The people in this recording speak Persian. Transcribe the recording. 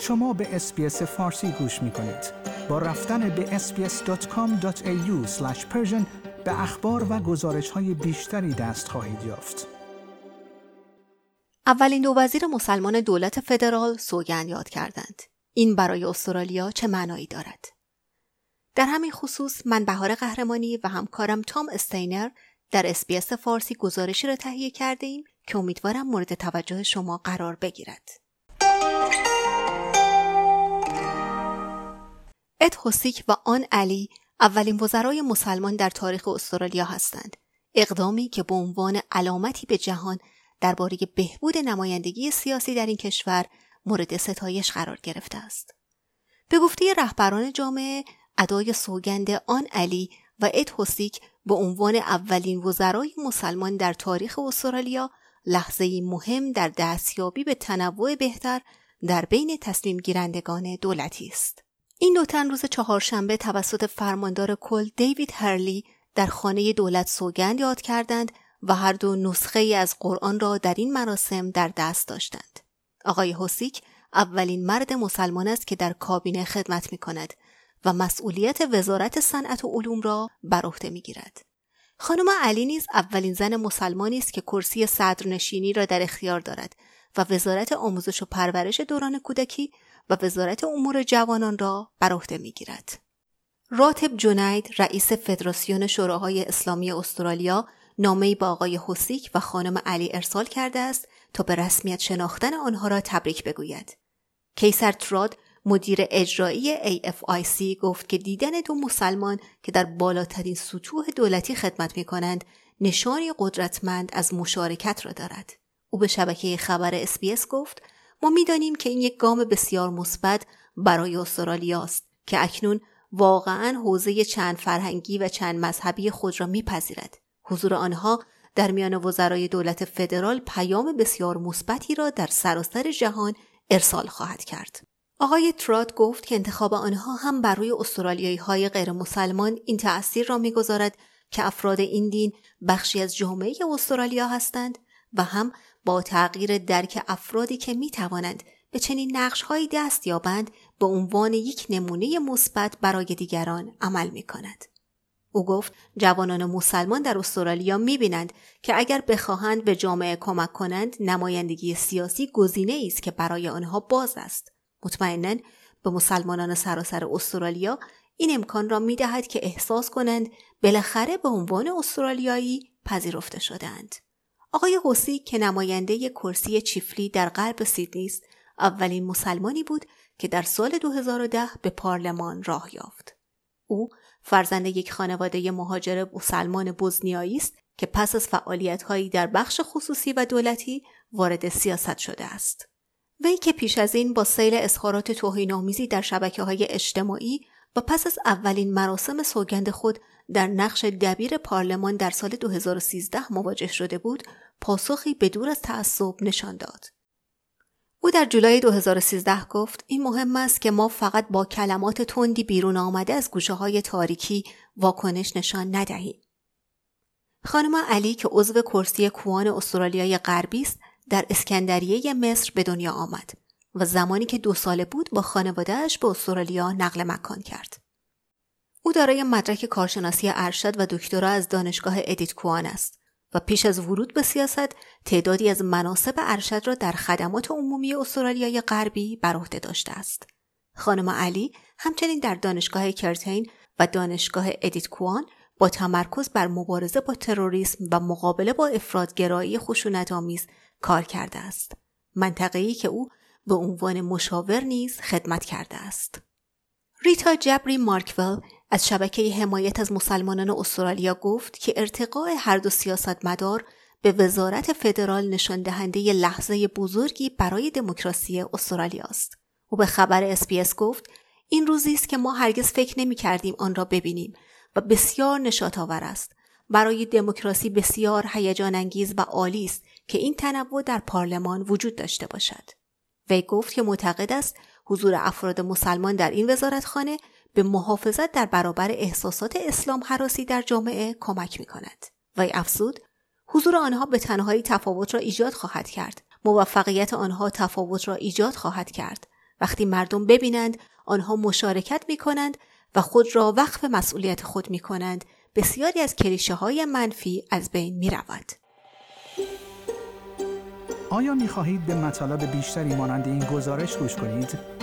شما به SBS فارسی گوش می کنید. با رفتن به sbs.com.au به اخبار و گزارش های بیشتری دست خواهید یافت. اولین دو وزیر مسلمان دولت فدرال سوگند یاد کردند. این برای استرالیا چه معنایی دارد؟ در همین خصوص من بهار قهرمانی و همکارم تام استینر در SBS فارسی گزارشی را تهیه کرده ایم که امیدوارم مورد توجه شما قرار بگیرد. اد حسیک و آن علی اولین وزرای مسلمان در تاریخ استرالیا هستند. اقدامی که به عنوان علامتی به جهان درباره بهبود نمایندگی سیاسی در این کشور مورد ستایش قرار گرفته است. به گفته رهبران جامعه ادای سوگند آن علی و اد حسیک به عنوان اولین وزرای مسلمان در تاریخ استرالیا لحظه مهم در دستیابی به تنوع بهتر در بین تصمیم گیرندگان دولتی است. این دو تن روز چهارشنبه توسط فرماندار کل دیوید هرلی در خانه دولت سوگند یاد کردند و هر دو نسخه ای از قرآن را در این مراسم در دست داشتند. آقای حسیک اولین مرد مسلمان است که در کابینه خدمت می کند و مسئولیت وزارت صنعت و علوم را بر عهده می گیرد. خانم علی نیز اولین زن مسلمانی است که کرسی صدرنشینی را در اختیار دارد و وزارت آموزش و پرورش دوران کودکی و وزارت امور جوانان را بر عهده می‌گیرد. راتب جنید رئیس فدراسیون شوراهای اسلامی استرالیا نامه‌ای با آقای حسیک و خانم علی ارسال کرده است تا به رسمیت شناختن آنها را تبریک بگوید. کیسر تراد مدیر اجرایی AFIC گفت که دیدن دو مسلمان که در بالاترین سطوح دولتی خدمت می کنند نشانی قدرتمند از مشارکت را دارد. او به شبکه خبر اسپیس گفت ما می‌دانیم که این یک گام بسیار مثبت برای استرالیا است که اکنون واقعا حوزه چند فرهنگی و چند مذهبی خود را میپذیرد. حضور آنها در میان وزرای دولت فدرال پیام بسیار مثبتی را در سراسر جهان ارسال خواهد کرد. آقای تراد گفت که انتخاب آنها هم بر روی استرالیایی های غیر مسلمان این تأثیر را می‌گذارد که افراد این دین بخشی از جامعه استرالیا هستند و هم با تغییر درک افرادی که می توانند به چنین نقش هایی دست یابند به عنوان یک نمونه مثبت برای دیگران عمل می کند. او گفت جوانان مسلمان در استرالیا می بینند که اگر بخواهند به جامعه کمک کنند نمایندگی سیاسی گزینه است که برای آنها باز است. مطمئنا به مسلمانان سراسر استرالیا این امکان را می دهد که احساس کنند بالاخره به عنوان استرالیایی پذیرفته شدند. آقای حسی که نماینده کرسی چیفلی در غرب سیدنی است اولین مسلمانی بود که در سال 2010 به پارلمان راه یافت. او فرزند یک خانواده مهاجر مسلمان بوزنیایی است که پس از فعالیت‌هایی در بخش خصوصی و دولتی وارد سیاست شده است. وی که پیش از این با سیل اظهارات توهین‌آمیزی در شبکه های اجتماعی و پس از اولین مراسم سوگند خود در نقش دبیر پارلمان در سال 2013 مواجه شده بود پاسخی به دور از تعصب نشان داد. او در جولای 2013 گفت این مهم است که ما فقط با کلمات تندی بیرون آمده از گوشه های تاریکی واکنش نشان ندهیم. خانم علی که عضو کرسی کوان استرالیای غربی است در اسکندریه مصر به دنیا آمد و زمانی که دو ساله بود با خانوادهش به استرالیا نقل مکان کرد. او دارای مدرک کارشناسی ارشد و دکترا از دانشگاه ادیت کوان است و پیش از ورود به سیاست تعدادی از مناصب ارشد را در خدمات عمومی استرالیای غربی بر عهده داشته است. خانم علی همچنین در دانشگاه کرتین و دانشگاه ادیت کوان با تمرکز بر مبارزه با تروریسم و مقابله با افراط‌گرایی خشونتآمیز کار کرده است. منطقه‌ای که او به عنوان مشاور نیز خدمت کرده است. ریتا جبری مارکول از شبکه حمایت از مسلمانان استرالیا گفت که ارتقاء هر دو سیاستمدار به وزارت فدرال نشان دهنده لحظه بزرگی برای دموکراسی استرالیا است. او به خبر SBS گفت این روزی است که ما هرگز فکر نمی کردیم آن را ببینیم و بسیار نشاط آور است. برای دموکراسی بسیار هیجان انگیز و عالی است که این تنوع در پارلمان وجود داشته باشد. وی گفت که معتقد است حضور افراد مسلمان در این وزارتخانه به محافظت در برابر احساسات اسلام حراسی در جامعه کمک می کند. وی افزود حضور آنها به تنهایی تفاوت را ایجاد خواهد کرد. موفقیت آنها تفاوت را ایجاد خواهد کرد وقتی مردم ببینند آنها مشارکت می کنند و خود را وقف مسئولیت خود می کنند بسیاری از کلیشه های منفی از بین می رود. آیا می خواهید به مطالب بیشتری مانند این گزارش گوش کنید؟